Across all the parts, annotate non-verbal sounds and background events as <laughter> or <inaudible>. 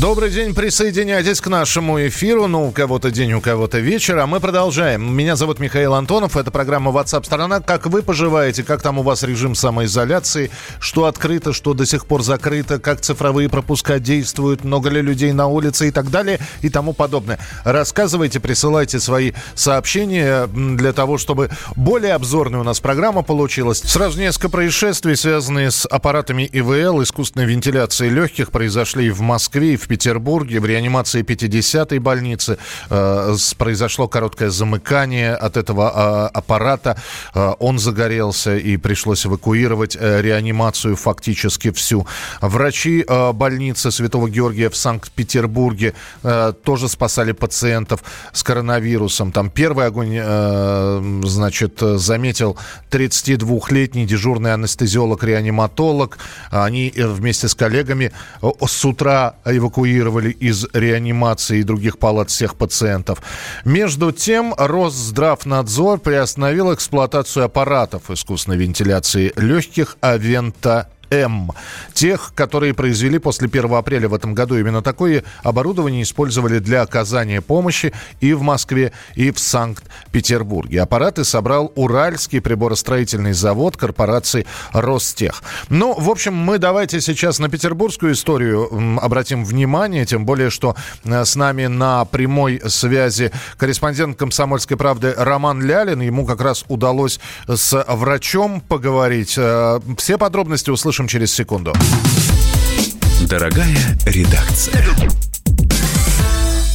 Добрый день, присоединяйтесь к нашему эфиру. Ну, у кого-то день, у кого-то вечер. А мы продолжаем. Меня зовут Михаил Антонов. Это программа WhatsApp страна. Как вы поживаете? Как там у вас режим самоизоляции? Что открыто, что до сих пор закрыто? Как цифровые пропуска действуют? Много ли людей на улице и так далее и тому подобное? Рассказывайте, присылайте свои сообщения для того, чтобы более обзорная у нас программа получилась. Сразу несколько происшествий, связанные с аппаратами ИВЛ, искусственной вентиляцией легких, произошли в Москве и в Петербурге в реанимации 50-й больницы э, произошло короткое замыкание от этого э, аппарата. Э, он загорелся и пришлось эвакуировать э, реанимацию фактически всю. Врачи э, больницы Святого Георгия в Санкт-Петербурге э, тоже спасали пациентов с коронавирусом. Там первый огонь, э, значит, заметил 32-летний дежурный анестезиолог-реаниматолог. Они э, вместе с коллегами э, с утра эвакуировали эвакуировали из реанимации и других палат всех пациентов. Между тем, Росздравнадзор приостановил эксплуатацию аппаратов искусственной вентиляции легких Авента М. Тех, которые произвели после 1 апреля в этом году. Именно такое оборудование использовали для оказания помощи и в Москве, и в Санкт-Петербурге. Аппараты собрал Уральский приборостроительный завод корпорации Ростех. Ну, в общем, мы давайте сейчас на петербургскую историю обратим внимание, тем более, что э, с нами на прямой связи корреспондент «Комсомольской правды» Роман Лялин. Ему как раз удалось с врачом поговорить. Э, все подробности услышим услышим через секунду. Дорогая редакция.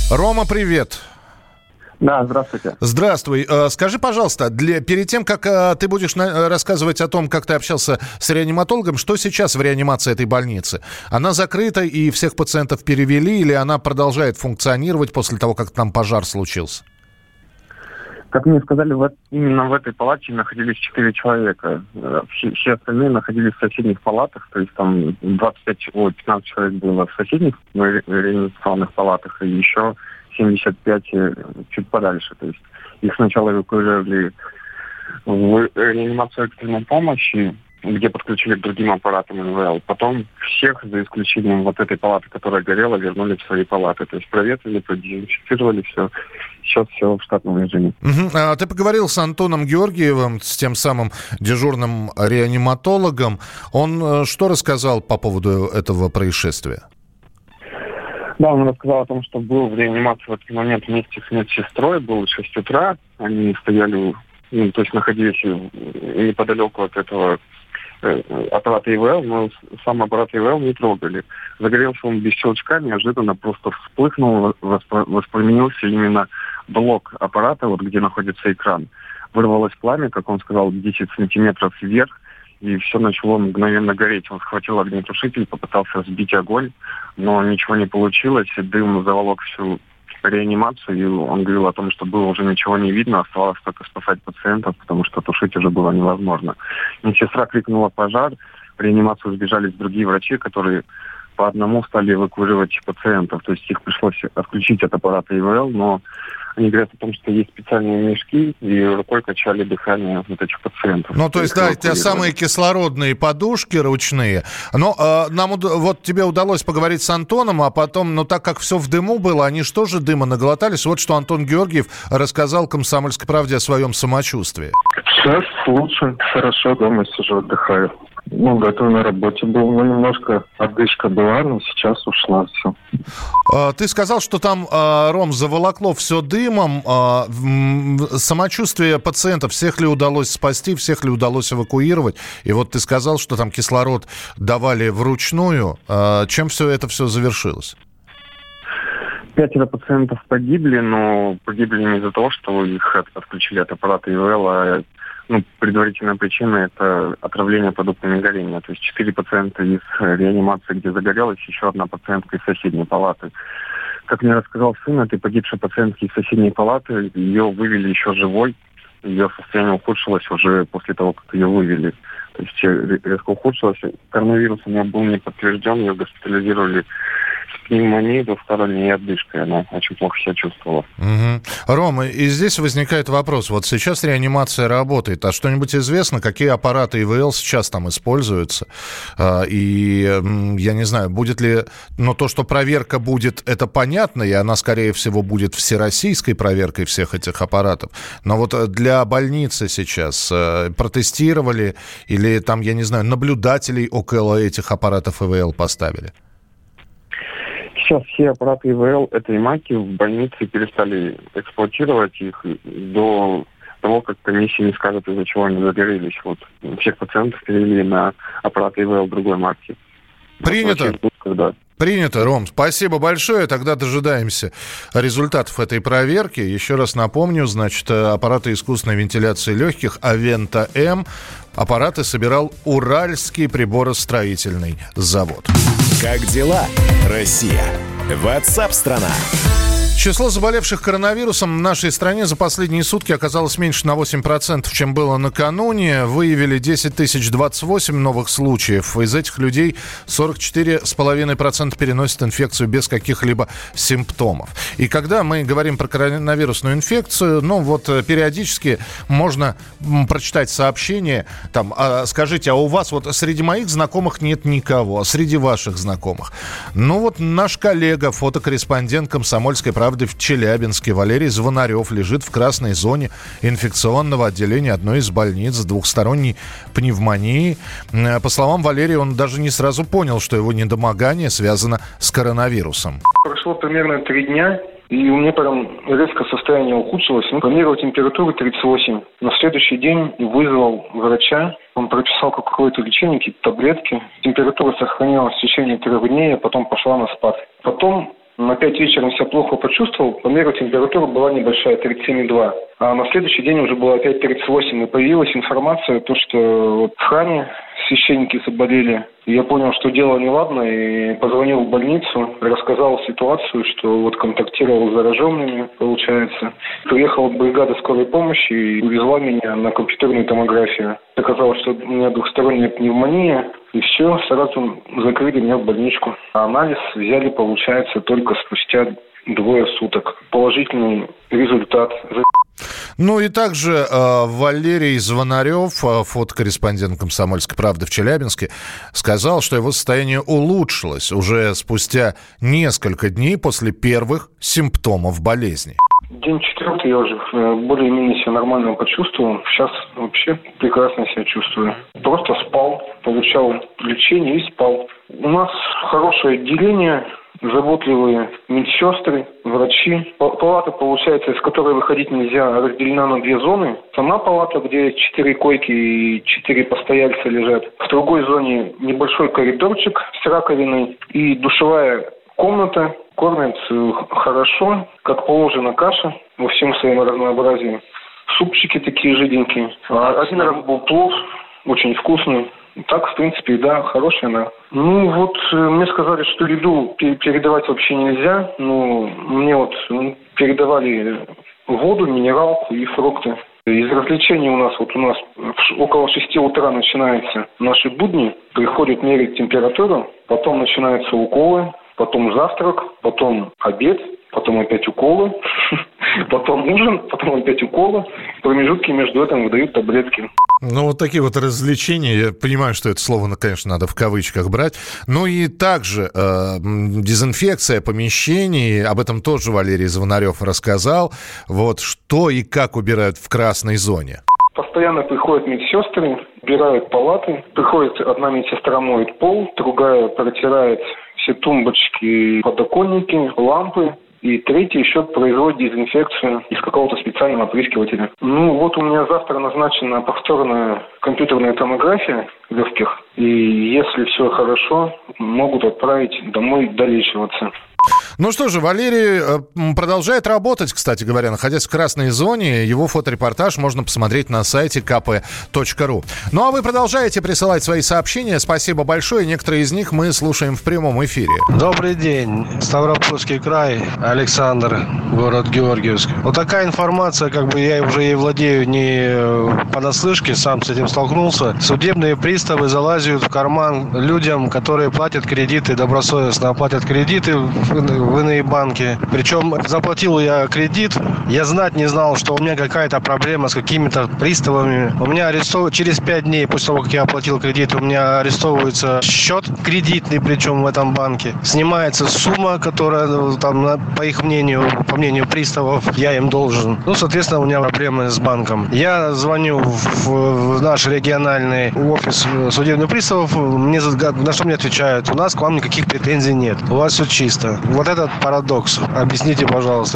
Рома, привет. Да, здравствуйте. Здравствуй. Э, скажи, пожалуйста, для, перед тем, как э, ты будешь на, рассказывать о том, как ты общался с реаниматологом, что сейчас в реанимации этой больницы? Она закрыта и всех пациентов перевели, или она продолжает функционировать после того, как там пожар случился? Как мне сказали, в, именно в этой палате находились четыре человека. Э, все, все остальные находились в соседних палатах, то есть там 25, о, 15 человек было в соседних реанимационных палатах, и еще 75 э, чуть подальше. То есть их сначала эвакуировали в реанимацию экстренной помощи, где подключили к другим аппаратам НВЛ. Потом всех, за исключением вот этой палаты, которая горела, вернули в свои палаты. То есть проветрили, продезинфицировали все. Сейчас все в штатном режиме. Угу. А ты поговорил с Антоном Георгиевым, с тем самым дежурным реаниматологом. Он э, что рассказал по поводу этого происшествия? Да, он рассказал о том, что был в реанимации в этот момент вместе с медсестрой, было 6 утра, они стояли, ну, то есть находились неподалеку от этого Э, аппарата ИВЛ, но сам аппарат ИВЛ не трогали. Загорелся он без щелчка, неожиданно просто вспыхнул, воспламенился именно блок аппарата, вот где находится экран. Вырвалось пламя, как он сказал, 10 сантиметров вверх, и все начало мгновенно гореть. Он схватил огнетушитель, попытался сбить огонь, но ничего не получилось, и дым заволок всю реанимацию, и он говорил о том, что было уже ничего не видно, оставалось только спасать пациентов, потому что тушить уже было невозможно. Медсестра крикнула пожар, в реанимацию сбежались другие врачи, которые по одному стали эвакуировать пациентов. То есть их пришлось отключить от аппарата ИВЛ, но они говорят о том, что есть специальные мешки, и рукой качали дыхание вот этих пациентов. Ну, то есть, да, те самые кислородные подушки ручные. Но э, нам вот тебе удалось поговорить с Антоном, а потом, ну, так как все в дыму было, они что же дыма наглотались? Вот что Антон Георгиев рассказал «Комсомольской правде» о своем самочувствии. Сейчас лучше, хорошо, дома сижу, отдыхаю. Ну, готов на работе был, но немножко отдышка была, но сейчас ушла все. А, ты сказал, что там, а, Ром, заволокло все дымом. А, самочувствие пациентов, всех ли удалось спасти, всех ли удалось эвакуировать? И вот ты сказал, что там кислород давали вручную. Чем все это все завершилось? Пятеро пациентов погибли, но погибли не из-за того, что их отключили от аппарата ИВЛ, а ну, предварительная причина – это отравление продуктами горения. То есть четыре пациента из реанимации, где загорелось, еще одна пациентка из соседней палаты. Как мне рассказал сын этой погибшей пациентки из соседней палаты, ее вывели еще живой. Ее состояние ухудшилось уже после того, как ее вывели. То есть резко ухудшилось. Коронавирус у нее был не подтвержден, ее госпитализировали с пневмонией двусторонней и отдышкой. Она очень плохо себя чувствовала. Угу. Рома, и здесь возникает вопрос. Вот сейчас реанимация работает, а что-нибудь известно, какие аппараты ИВЛ сейчас там используются? А, и я не знаю, будет ли... Но то, что проверка будет, это понятно, и она, скорее всего, будет всероссийской проверкой всех этих аппаратов. Но вот э, для больницы сейчас э, протестировали или там, я не знаю, наблюдателей около этих аппаратов ИВЛ поставили? Сейчас все аппараты ИВЛ этой марки в больнице перестали эксплуатировать их до того, как комиссия не скажет, из-за чего они загорелись. Вот всех пациентов перевели на аппараты ИВЛ другой марки. Принято. Принято, Ром. Спасибо большое. Тогда дожидаемся результатов этой проверки. Еще раз напомню, значит, аппараты искусственной вентиляции легких Авента М. Аппараты собирал Уральский приборостроительный завод. Как дела, Россия? Ватсап-страна! Число заболевших коронавирусом в нашей стране за последние сутки оказалось меньше на 8%, чем было накануне. Выявили 10 тысяч 28 новых случаев. Из этих людей 44,5% переносят инфекцию без каких-либо симптомов. И когда мы говорим про коронавирусную инфекцию, ну вот э, периодически можно прочитать сообщение, там, а, скажите, а у вас вот среди моих знакомых нет никого, а среди ваших знакомых? Ну вот наш коллега, фотокорреспондент комсомольской правды правды, в Челябинске Валерий Звонарев лежит в красной зоне инфекционного отделения одной из больниц с двухсторонней пневмонией. Э, по словам Валерия, он даже не сразу понял, что его недомогание связано с коронавирусом. Прошло примерно три дня, и у меня прям резко состояние ухудшилось. Ну, планировал температуру 38. На следующий день вызвал врача. Он прописал какое-то лечение, какие-то таблетки. Температура сохранялась в течение трех дней, а потом пошла на спад. Потом на 5 вечера себя плохо почувствовал, по меру температура была небольшая, 37,2. А на следующий день уже было опять 38. И появилась информация, то, что вот в храме священники заболели. Я понял, что дело неладно, и позвонил в больницу, рассказал ситуацию, что вот контактировал с зараженными, получается. Приехала бригада скорой помощи и увезла меня на компьютерную томографию. Оказалось, что у меня двухсторонняя пневмония, и все, сразу закрыли меня в больничку. А анализ взяли, получается, только спустя двое суток. Положительный результат. Ну и также э, Валерий Звонарев, э, фотокорреспондент «Комсомольской правды» в Челябинске, сказал, что его состояние улучшилось уже спустя несколько дней после первых симптомов болезни. День четвертый я уже э, более-менее себя нормально почувствовал. Сейчас вообще прекрасно себя чувствую. Просто спал, получал лечение и спал. У нас хорошее отделение, заботливые медсестры, врачи. Палата, получается, из которой выходить нельзя, разделена на две зоны. Сама палата, где четыре койки и четыре постояльца лежат. В другой зоне небольшой коридорчик с раковиной и душевая комната. Кормят хорошо, как положено каша во всем своем разнообразии. Супчики такие жиденькие. А один раз был плов, очень вкусный. Так, в принципе, да, хорошая она. Ну, вот э, мне сказали, что еду передавать вообще нельзя. Ну, мне вот передавали воду, минералку и фрукты. Из развлечений у нас, вот у нас около 6 утра начинаются наши будни, приходят мерить температуру, потом начинаются уколы, потом завтрак, потом обед, потом опять уколы, <laughs> потом ужин, потом опять уколы. В промежутке между этим выдают таблетки. Ну, вот такие вот развлечения. Я понимаю, что это слово, конечно, надо в кавычках брать. Ну и также э, дезинфекция помещений. Об этом тоже Валерий Звонарев рассказал. Вот что и как убирают в красной зоне. Постоянно приходят медсестры, убирают палаты. Приходит одна медсестра моет пол, другая протирает все тумбочки, подоконники, лампы. И третий еще производит дезинфекцию из какого-то специального опрыскивателя. Ну, вот у меня завтра назначена повторная компьютерная томография легких. И если все хорошо, могут отправить домой долечиваться. Ну что же, Валерий э, продолжает работать, кстати говоря, находясь в красной зоне. Его фоторепортаж можно посмотреть на сайте kp.ru. Ну а вы продолжаете присылать свои сообщения. Спасибо большое. Некоторые из них мы слушаем в прямом эфире. Добрый день. Ставропольский край, Александр, город Георгиевск. Вот такая информация, как бы я уже ей владею не э, понаслышке, сам с этим столкнулся. Судебные приставы залазят в карман людям, которые платят кредиты, добросовестно оплатят кредиты в иные банки. Причем заплатил я кредит, я знать не знал, что у меня какая-то проблема с какими-то приставами. У меня арестов... через 5 дней после того, как я оплатил кредит, у меня арестовывается счет кредитный, причем в этом банке. Снимается сумма, которая ну, там, по их мнению, по мнению приставов, я им должен. Ну, соответственно, у меня проблемы с банком. Я звоню в, в наш региональный офис судебных приставов, мне на что мне отвечают, у нас к вам никаких претензий нет, у вас все чисто. Вот это этот парадокс? Объясните, пожалуйста.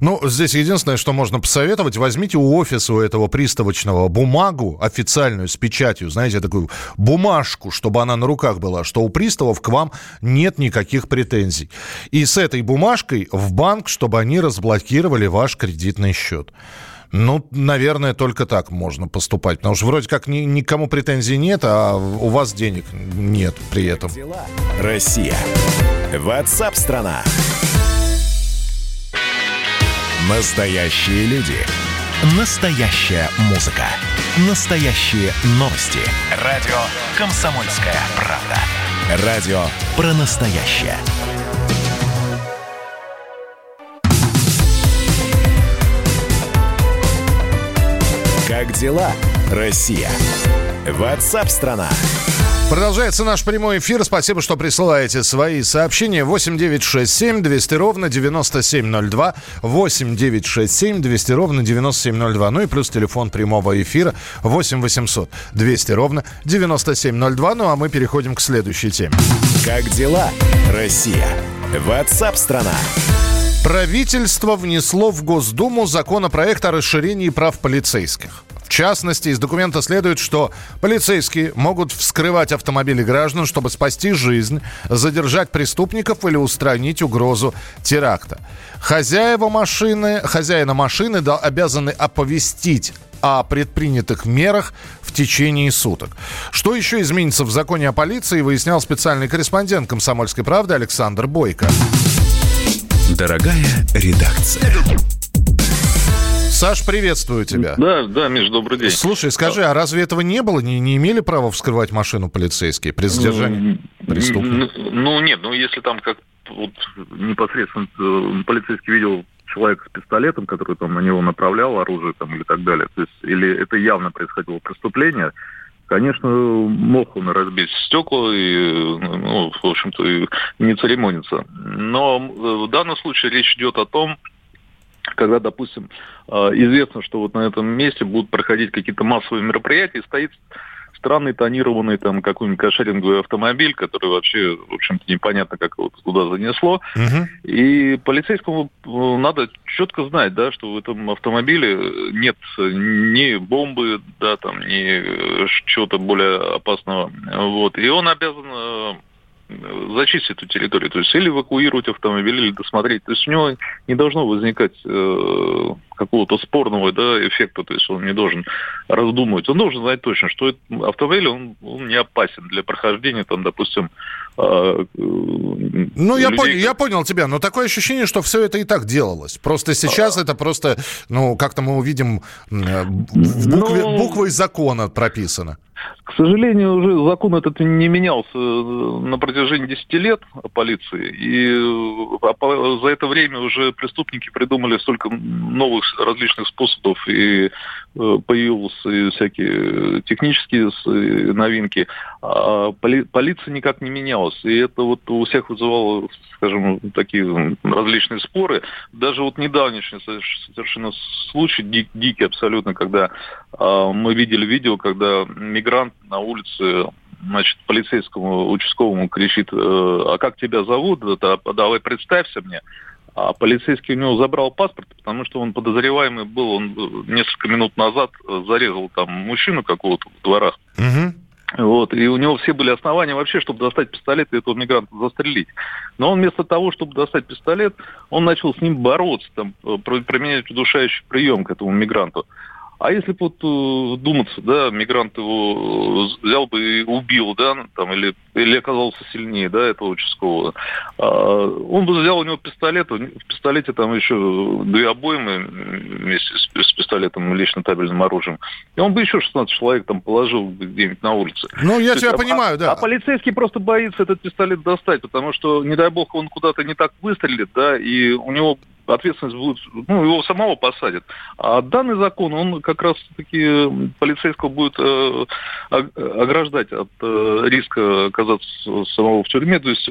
Ну, здесь единственное, что можно посоветовать, возьмите у офиса у этого приставочного бумагу официальную с печатью, знаете, такую бумажку, чтобы она на руках была, что у приставов к вам нет никаких претензий. И с этой бумажкой в банк, чтобы они разблокировали ваш кредитный счет. Ну, наверное, только так можно поступать. Потому что вроде как ни, никому претензий нет, а у вас денег нет при этом. Россия. Ватсап-страна! Настоящие люди. Настоящая музыка. Настоящие новости. Радио «Комсомольская правда». Радио про настоящее. Как дела, Россия? Ватсап-страна! страна Продолжается наш прямой эфир. Спасибо, что присылаете свои сообщения. 8 9 6 7 200 ровно 9702. 8 9 6 7 200 ровно 9702. Ну и плюс телефон прямого эфира 8 800 200 ровно 9702. Ну а мы переходим к следующей теме. Как дела, Россия? Ватсап-страна! Правительство внесло в Госдуму законопроект о расширении прав полицейских. В частности, из документа следует, что полицейские могут вскрывать автомобили граждан, чтобы спасти жизнь, задержать преступников или устранить угрозу теракта. Хозяева машины, хозяина машины обязаны оповестить о предпринятых мерах в течение суток. Что еще изменится в законе о полиции, выяснял специальный корреспондент «Комсомольской правды» Александр Бойко. Дорогая редакция. Саш, приветствую тебя. Да, да, Миш, добрый день. Слушай, скажи, а разве этого не было? Не, не имели права вскрывать машину полицейские при задержании преступника? Ну, нет, ну если там как вот непосредственно э, полицейский видел человека с пистолетом, который там на него направлял оружие там или так далее, то есть или это явно происходило преступление, конечно, мог он разбить стекла и, ну, в общем-то, не церемониться. Но в данном случае речь идет о том, когда, допустим, э, известно, что вот на этом месте будут проходить какие-то массовые мероприятия, стоит странный тонированный там какой-нибудь кошеринговый автомобиль, который вообще, в общем-то, непонятно, как его туда занесло. Угу. И полицейскому э, надо четко знать, да, что в этом автомобиле нет ни бомбы, да, там, ни чего-то более опасного. Вот. И он обязан зачистить эту территорию, то есть или эвакуировать автомобиль, или досмотреть. То есть у него не должно возникать э, какого-то спорного да, эффекта, то есть он не должен раздумывать. Он должен знать точно, что автомобиль, он, он не опасен для прохождения, там, допустим, э, ну, я, людей... понял, я понял тебя, но такое ощущение, что все это и так делалось. Просто сейчас а... это просто, ну, как-то мы увидим, э, в букве, ну... буквой закона прописано. К сожалению, уже закон этот не менялся э, на протяжении 10 лет полиции. И э, за это время уже преступники придумали столько новых различных способов. И э, появились всякие технические новинки. А полиция никак не менялась. И это вот у всех вызывало, скажем, такие различные споры. Даже вот недавний совершенно случай, дикий абсолютно, когда а, мы видели видео, когда мигрант на улице значит, полицейскому участковому кричит, «Э, а как тебя зовут? Да, давай представься мне. А полицейский у него забрал паспорт, потому что он подозреваемый был, он несколько минут назад зарезал там мужчину какого-то в дворах. Угу. Вот, и у него все были основания вообще, чтобы достать пистолет и этого мигранта застрелить. Но он вместо того, чтобы достать пистолет, он начал с ним бороться, там, применять удушающий прием к этому мигранту. А если бы вот э, думаться, да, мигрант его э, взял бы и убил, да, ну, там, или, или оказался сильнее, да, этого участкового, а, он бы взял у него пистолет, в пистолете там еще две обоймы вместе с, с пистолетом, лично табельным оружием, и он бы еще 16 человек там положил где-нибудь на улице. Ну, я То тебя есть, а, понимаю, а, да. А полицейский просто боится этот пистолет достать, потому что, не дай бог, он куда-то не так выстрелит, да, и у него ответственность будет, ну, его самого посадят. А данный закон, он как раз-таки полицейского будет э, ограждать от э, риска оказаться самого в тюрьме. То есть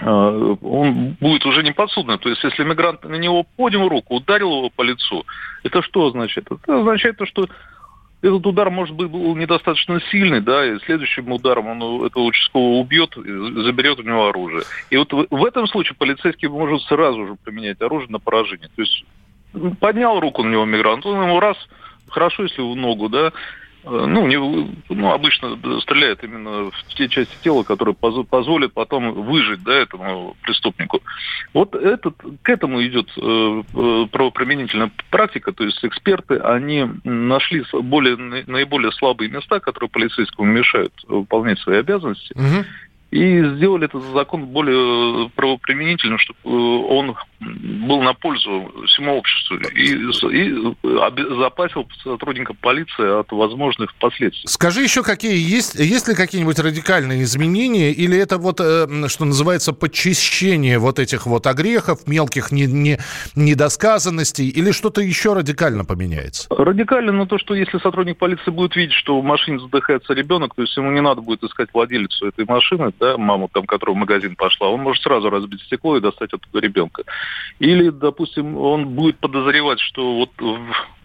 э, он будет уже не. То есть, если мигрант на него поднял руку, ударил его по лицу, это что означает? Это означает то, что этот удар, может быть, был недостаточно сильный, да, и следующим ударом он этого участкового убьет, заберет у него оружие. И вот в, этом случае полицейский может сразу же применять оружие на поражение. То есть поднял руку на него мигрант, он ему раз, хорошо, если в ногу, да, ну, не, ну, обычно стреляют именно в те части тела, которые поз, позволят потом выжить да, этому преступнику. Вот этот, к этому идет э, э правоприменительная практика, то есть эксперты, они нашли более, наиболее слабые места, которые полицейскому мешают выполнять свои обязанности, угу и сделали этот закон более правоприменительным, чтобы э, он был на пользу всему обществу и, и обезопасил сотрудников полиции от возможных последствий. Скажи еще, какие есть, есть ли какие-нибудь радикальные изменения, или это вот, э, что называется, подчищение вот этих вот огрехов, мелких не, не, недосказанностей, или что-то еще радикально поменяется? Радикально, но то, что если сотрудник полиции будет видеть, что в машине задыхается ребенок, то есть ему не надо будет искать владелицу этой машины, да, маму, там, которая в магазин пошла, он может сразу разбить стекло и достать оттуда ребенка. Или, допустим, он будет подозревать, что вот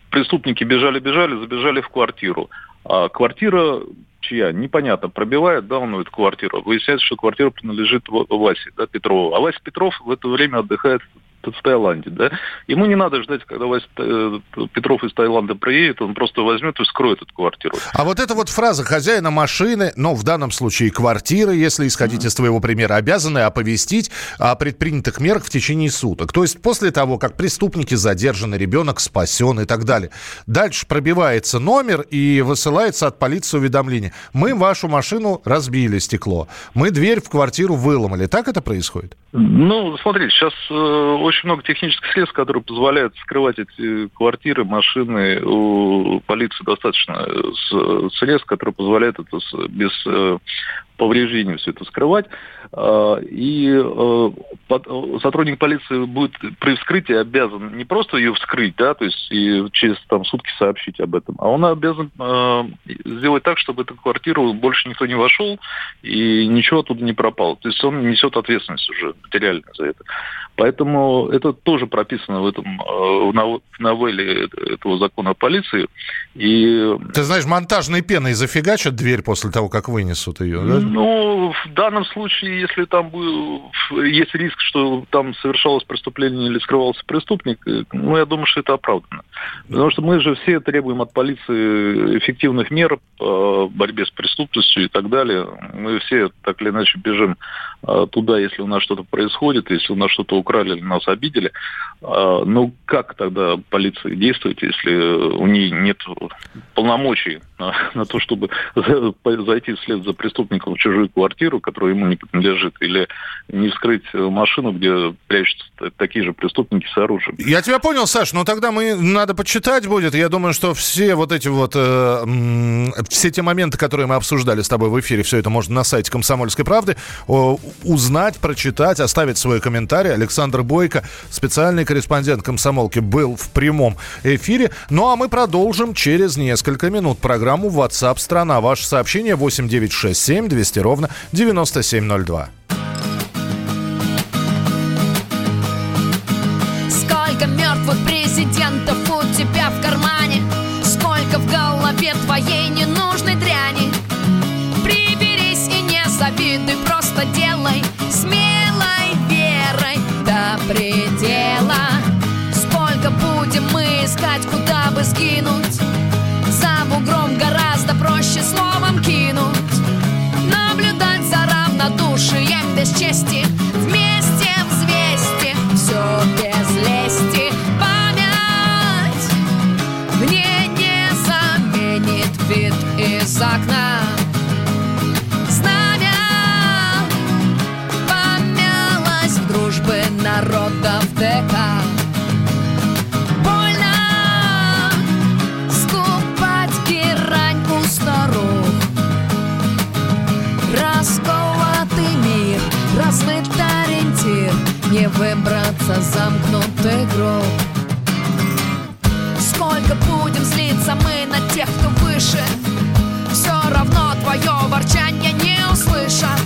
преступники бежали-бежали, забежали в квартиру. А квартира чья, непонятно, пробивает, да, он эту квартиру. Выясняется, что квартира принадлежит Васе, да, Петрову. А Вася Петров в это время отдыхает в Таиланде, да, ему не надо ждать, когда э, Петров из Таиланда приедет, он просто возьмет и скроет эту квартиру. А вот эта вот фраза хозяина машины, ну, в данном случае квартиры, если исходить mm-hmm. из твоего примера, обязаны оповестить о предпринятых мерах в течение суток. То есть после того, как преступники задержаны, ребенок спасен и так далее. Дальше пробивается номер и высылается от полиции уведомление. Мы вашу машину разбили стекло. Мы дверь в квартиру выломали. Так это происходит? Ну, смотрите, сейчас э, очень много технических средств, которые позволяют скрывать эти квартиры, машины. У полиции достаточно э, средств, которые позволяют это без повреждений все это скрывать. А, и э, сотрудник полиции будет при вскрытии обязан не просто ее вскрыть, да, то есть и через там, сутки сообщить об этом, а он обязан э, сделать так, чтобы эту квартиру больше никто не вошел и ничего оттуда не пропало. То есть он несет ответственность уже материально за это. Поэтому это тоже прописано в этом э, в новелле этого закона о полиции. И... Ты знаешь, монтажной пеной зафигачат дверь после того, как вынесут ее, да? Ну, в данном случае, если там есть риск, что там совершалось преступление или скрывался преступник, э, ну, я думаю, что это оправдано. Потому что мы же все требуем от полиции эффективных мер по борьбе с преступностью и так далее. Мы все так или иначе бежим э, туда, если у нас что-то происходит, если у нас что-то украли или нас обидели. А, ну, как тогда полиция действует, если у нее нет полномочий на, на то, чтобы <laughs> зайти вслед за преступником чужую квартиру, которая ему не принадлежит, или не вскрыть машину, где прячутся такие же преступники с оружием. Я тебя понял, Саш, но тогда мы надо почитать будет. Я думаю, что все вот эти вот э, все те моменты, которые мы обсуждали с тобой в эфире, все это можно на сайте Комсомольской правды э, узнать, прочитать, оставить свой комментарий. Александр Бойко, специальный корреспондент комсомолки, был в прямом эфире. Ну а мы продолжим через несколько минут программу WhatsApp страна. Ваше сообщение 8967 200 ровно 9702. Сколько мертвых президентов у тебя в кармане? Сколько в голове твоей ненужной дряни? Приберись и не завидуй, просто делай без чести Вместе выбраться замкнутый гроб Сколько будем злиться мы на тех, кто выше Все равно твое ворчание не услышат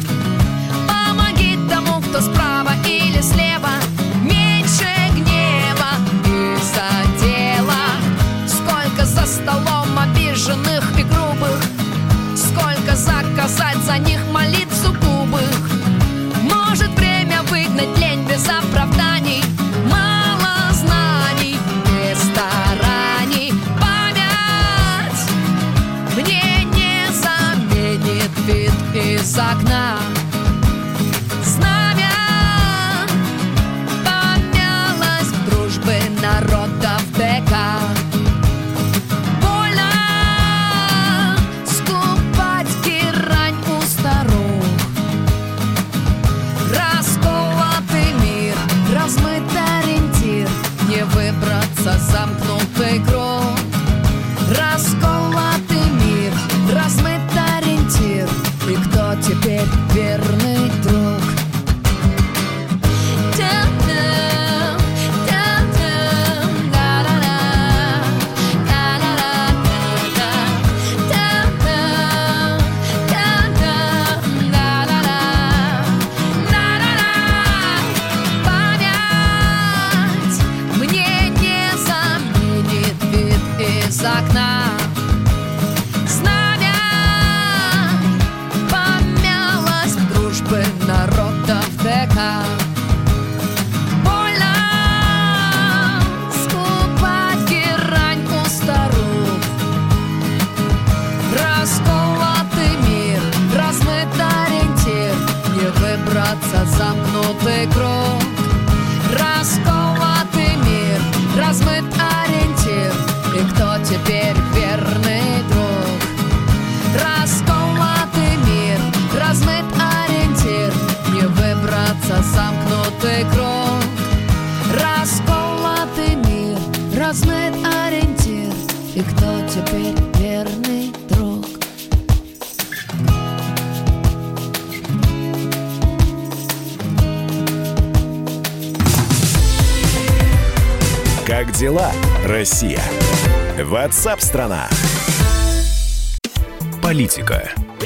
выбраться замкнутый круг Расколотый мир, размыт ориентир И кто теперь верный друг? Как дела, Россия? Ватсап-страна! Политика,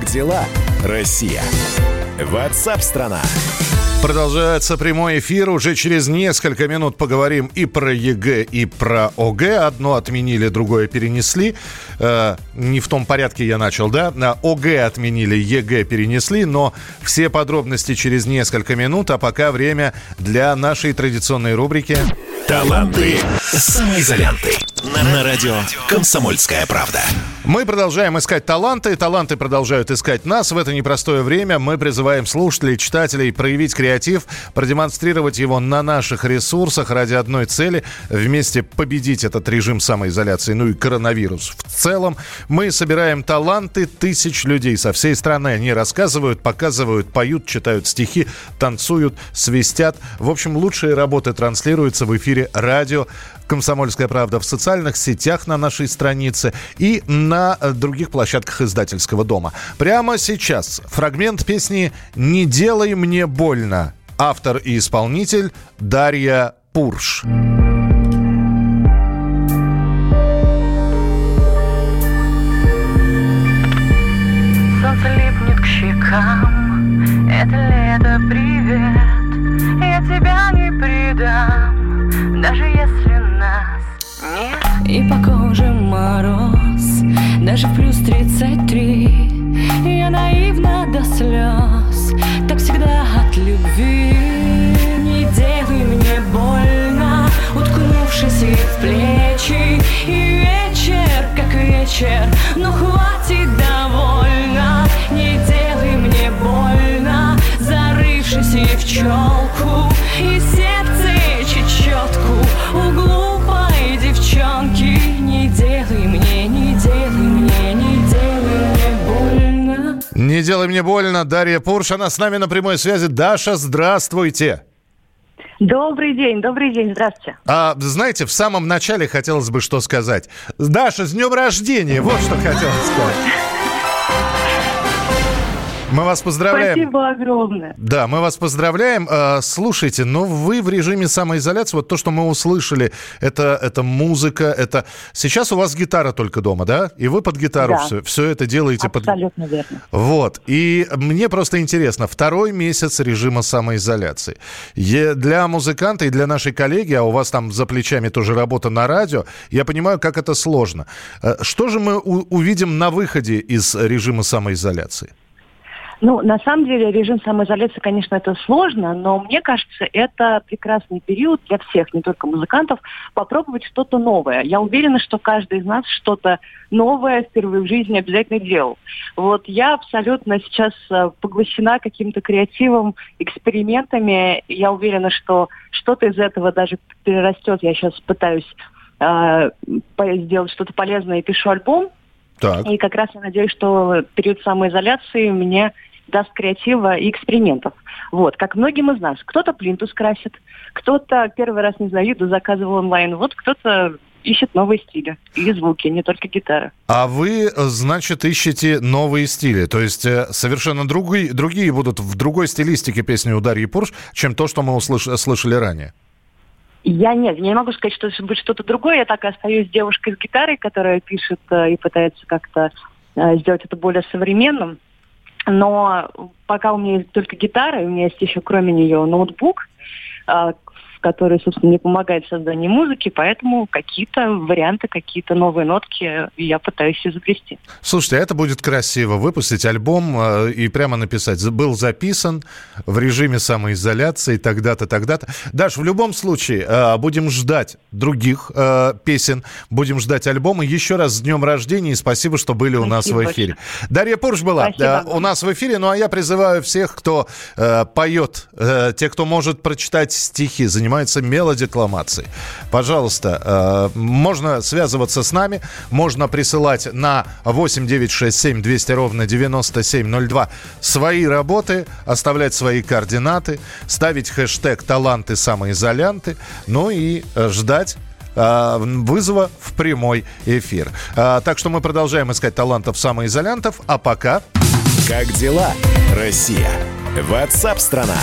Как дела, Россия? What's up, страна! Продолжается прямой эфир. Уже через несколько минут поговорим и про ЕГЭ, и про ОГЭ. Одно отменили, другое перенесли. Э, не в том порядке я начал, да? На ОГЭ отменили, ЕГЭ перенесли, но все подробности через несколько минут. А пока время для нашей традиционной рубрики Таланты самоизолянты. На радио «Комсомольская правда». Мы продолжаем искать таланты, таланты продолжают искать нас. В это непростое время мы призываем слушателей, читателей проявить креатив, продемонстрировать его на наших ресурсах ради одной цели – вместе победить этот режим самоизоляции, ну и коронавирус в целом. Мы собираем таланты тысяч людей со всей страны. Они рассказывают, показывают, поют, читают стихи, танцуют, свистят. В общем, лучшие работы транслируются в эфире радио «Комсомольская правда» в социальных сетях на нашей странице и на э, других площадках издательского дома. Прямо сейчас фрагмент песни «Не делай мне больно». Автор и исполнитель Дарья Пурш. Солнце липнет к щекам, это лето привет, я тебя не предам, даже делай мне больно. Дарья Пурш, она с нами на прямой связи. Даша, здравствуйте. Добрый день, добрый день, здравствуйте. А, знаете, в самом начале хотелось бы что сказать. Даша, с днем рождения! Вот что хотелось сказать. Мы вас поздравляем. Спасибо огромное. Да, мы вас поздравляем. А, слушайте, но вы в режиме самоизоляции, вот то, что мы услышали, это, это музыка, это... Сейчас у вас гитара только дома, да? И вы под гитару Да. все, все это делаете под... Абсолютно верно. Вот. И мне просто интересно, второй месяц режима самоизоляции. Е- Для музыканта и для нашей коллеги, а у вас там за плечами тоже работа на радио, я понимаю, как это сложно. Э, Что же мы увидим на выходе из режима самоизоляции? Ну, на самом деле, режим самоизоляции, конечно, это сложно, но мне кажется, это прекрасный период для всех, не только музыкантов, попробовать что-то новое. Я уверена, что каждый из нас что-то новое впервые в жизни обязательно делал. Вот я абсолютно сейчас э, поглощена каким-то креативом, экспериментами. Я уверена, что что-то из этого даже перерастет. Я сейчас пытаюсь э, сделать что-то полезное и пишу альбом. Так. И как раз я надеюсь, что период самоизоляции мне даст креатива и экспериментов. Вот, как многим из нас. Кто-то плинтус красит, кто-то первый раз не знаю, еду заказывал онлайн, вот кто-то ищет новые стили и звуки, не только гитара. А вы, э, значит, ищете новые стили. То есть э, совершенно другие, другие будут в другой стилистике песни у Дарьи Пурш, чем то, что мы услыш- слышали ранее. Я нет, я не могу сказать, что это будет что-то другое. Я так и остаюсь девушкой с гитарой, которая пишет э, и пытается как-то сделать это более современным. Но пока у меня есть только гитара, и у меня есть еще кроме нее ноутбук, э, который, собственно, мне помогает в создании музыки, поэтому какие-то варианты, какие-то новые нотки я пытаюсь изобрести. Слушайте, это будет красиво. Выпустить альбом э, и прямо написать. «За- Был записан в режиме самоизоляции тогда-то, тогда-то. Даш, в любом случае, э, будем ждать других э, песен, будем ждать альбома. Еще раз с днем рождения и спасибо, что были у нас в Спасибо эфире. Дарья Пурш была Спасибо у нас в эфире. Ну, а я призываю всех, кто поет, те, кто может прочитать стихи, занимается мелодекламацией. Пожалуйста, э, можно связываться с нами, можно присылать на 8 9 6 7 200 ровно 9702 свои работы, оставлять свои координаты, ставить хэштег «Таланты самоизолянты», ну и э, ждать э, вызова в прямой эфир. Э, Так что мы продолжаем искать талантов самоизолянтов, а пока... Как дела, Россия? What's up, страна!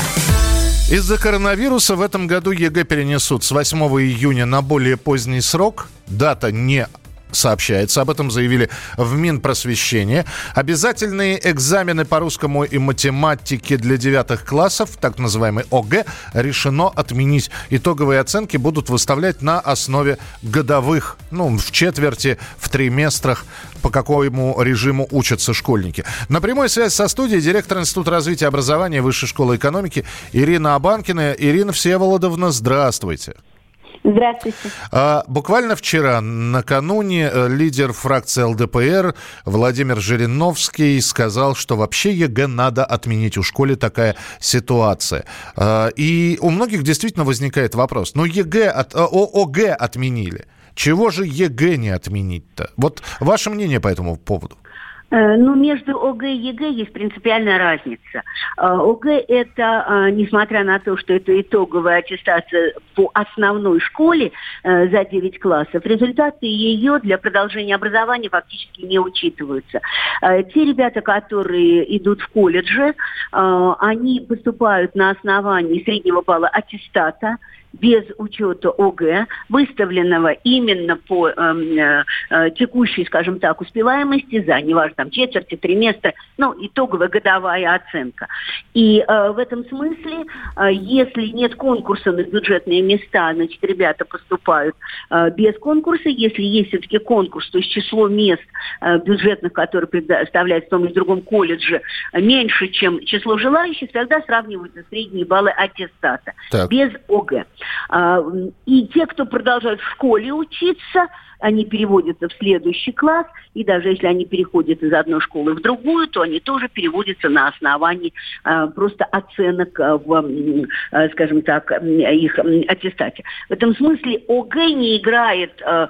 Из-за коронавируса в этом году ЕГЭ перенесут с 8 июня на более поздний срок. Дата не сообщается. Об этом заявили в Минпросвещение. Обязательные экзамены по русскому и математике для девятых классов, так называемый ОГЭ, решено отменить. Итоговые оценки будут выставлять на основе годовых, ну, в четверти, в триместрах, по какому режиму учатся школьники. На прямой связь со студией директор Института развития образования Высшей школы экономики Ирина Абанкина. Ирина Всеволодовна, здравствуйте. Здравствуйте. А, буквально вчера, накануне, э, лидер фракции ЛДПР Владимир Жириновский сказал, что вообще ЕГЭ надо отменить. У школе такая ситуация. А, и у многих действительно возникает вопрос. Ну, ЕГЭ, от, э, О- ОГЭ отменили. Чего же ЕГЭ не отменить-то? Вот ваше мнение по этому поводу. Э, Ну, между ОГЭ и ЕГЭ есть принципиальная разница. Э, ОГЭ – это, э, несмотря на то, что это итоговая аттестация по основной школе за 9 классов, результаты ее для продолжения образования фактически не учитываются. Те ребята, которые идут в колледже, они поступают на основании среднего балла аттестата, без учета ОГЭ, выставленного именно по эм, э, э, текущей, скажем так, успеваемости за, неважно, там, четверти, триместра, ну, итоговая годовая оценка. И э, в этом смысле, э, если нет конкурса на бюджетные места, значит, ребята поступают э, без конкурса. Если есть все-таки конкурс, то есть число мест э, бюджетных, которые предоставляют в том или другом колледже, меньше, чем число желающих, тогда сравниваются средние баллы аттестата Так. без ОГЭ. А, И те, кто продолжают в школе учиться, они переводятся в следующий класс, и даже если они переходят из одной школы в другую, то они тоже переводятся на основании э, просто оценок э, в, э, скажем так, их аттестате. В этом смысле ОГЭ не играет э,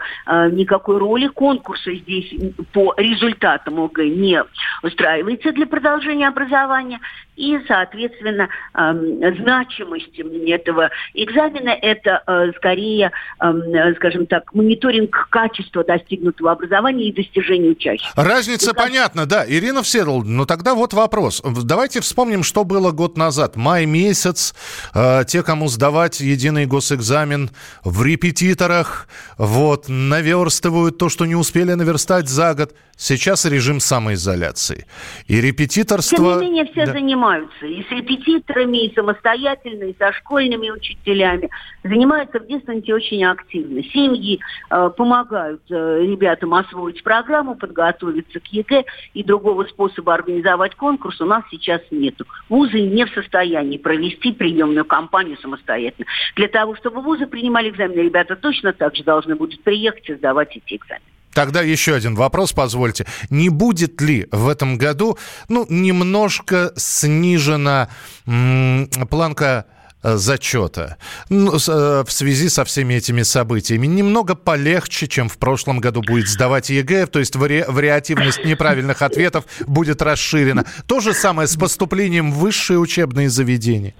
никакой роли, конкурсы здесь по результатам ОГЭ не устраивается для продолжения образования, и, соответственно, э, значимость этого экзамена – это э, скорее, э, скажем так, мониторинг качества достигнутого образования и достижения учащихся. Разница Это... понятна, да. Ирина Всеволодовна, ну тогда вот вопрос. Давайте вспомним, что было год назад. Май месяц, э, те, кому сдавать единый госэкзамен в репетиторах, вот, наверстывают то, что не успели наверстать за год. Сейчас режим самоизоляции. И репетиторство... Тем не менее, все да. занимаются. И с репетиторами, и самостоятельно, и со школьными учителями. Занимаются в дистанте очень активно. Семьи э, помогают э, ребятам освоить программу, подготовиться к ЕГЭ. И другого способа организовать конкурс у нас сейчас нету. Вузы не в состоянии провести приемную кампанию самостоятельно. Для того, чтобы вузы принимали экзамены, ребята точно так же должны будут приехать и сдавать эти экзамены. Тогда еще один вопрос, позвольте. Не будет ли в этом году, ну, немножко снижена м- планка зачета ну, э, в связи со всеми этими событиями. Немного полегче, чем в прошлом году будет сдавать ЕГЭ, то есть вари вариативность неправильных ответов будет расширена. То же самое с поступлением в высшие учебные заведения.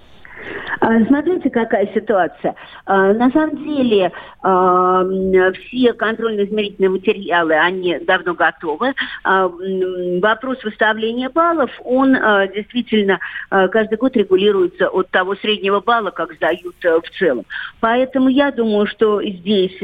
А, смотрите, какая ситуация. А, на самом деле а, все контрольно-измерительные материалы, они давно готовы. Вопрос выставления баллов, он действительно каждый год регулируется от того среднего балла, как сдают в целом. Поэтому я думаю, что здесь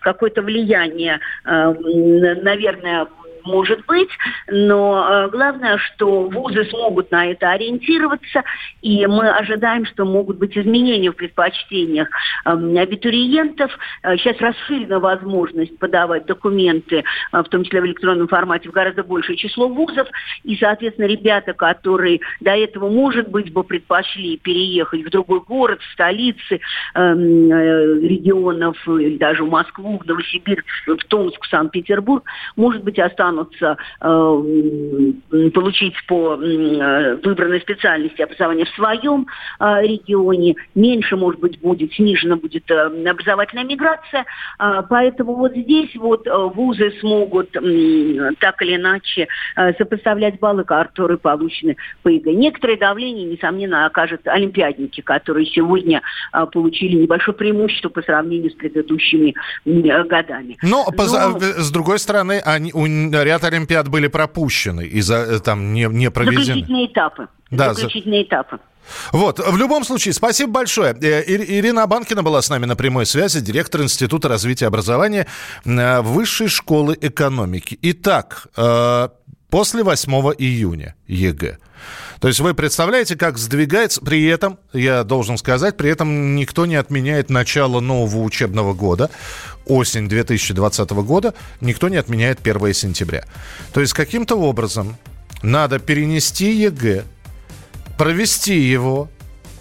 какое-то влияние, наверное, может быть, но э, главное, что вузы смогут на это ориентироваться, и мы ожидаем, что могут быть изменения в предпочтениях эм, абитуриентов. Э, сейчас расширена возможность подавать документы, э, в том числе в электронном формате, в гораздо большее число вузов, и, соответственно, ребята, которые до этого, может быть, бы предпочли переехать в другой город, в столицы эм, регионов, или даже в Москву, в Новосибирск, в Томск, в Санкт-Петербург, может быть, останутся останутся э, получить по э, выбранной специальности образование в своем э, регионе, меньше, может быть, будет, снижена будет образовательная миграция. Э, поэтому вот здесь вот вузы смогут так или иначе сопоставлять баллы, которые получены по ЕГЭ. Некоторое давление, несомненно, окажет олимпиадники, которые сегодня получили небольшое преимущество по сравнению с предыдущими годами. Но, Но... с другой стороны, они, у ряд Олимпиад были пропущены из-за э, там не, не проведены. Заключительные этапы. Да, Заключительные за... этапы. Вот, в любом случае, спасибо большое. Э, Ирина Абанкина была с нами на прямой связи, директор Института развития образования э, Высшей школы экономики. Итак, после 8 июня ЕГЭ. То есть вы представляете, как сдвигается, при этом, я должен сказать, при этом никто не отменяет начало нового учебного года, осень 2020 года, никто не отменяет 1 сентября. То есть каким-то образом надо перенести ЕГЭ, провести его,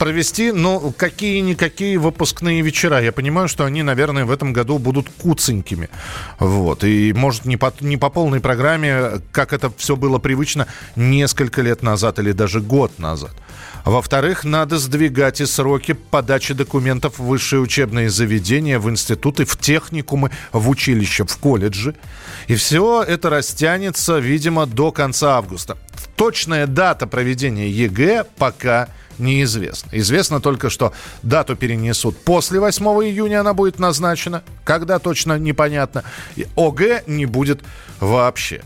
провести, ну, какие-никакие выпускные вечера. Я понимаю, что они, наверное, в этом году будут куценькими. Вот. И, может, не по, не по полной программе, как это все было привычно несколько лет назад или даже год назад. Во-вторых, надо сдвигать и сроки подачи документов в высшие учебные заведения, в институты, в техникумы, в училища, в колледжи. И все это растянется, видимо, до конца августа. Точная дата проведения ЕГЭ пока неизвестно. Известно только, что дату перенесут после 8 июня, она будет назначена. Когда точно непонятно. И ОГЭ не будет вообще.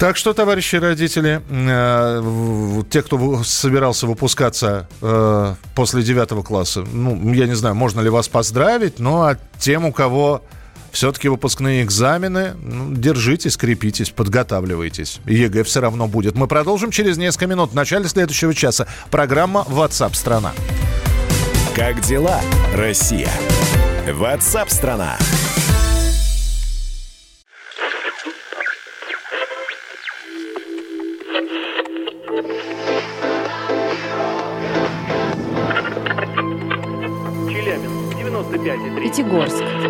Так что, товарищи родители, э, те, кто собирался выпускаться э, после девятого класса, ну, я не знаю, можно ли вас поздравить, но тем, у кого все-таки выпускные экзамены. Ну, держитесь, крепитесь, подготавливайтесь. ЕГЭ все равно будет. Мы продолжим через несколько минут. В начале следующего часа. Программа WhatsApp страна Как дела, Россия? WhatsApp страна Челябинск, 95,3 Пятигорск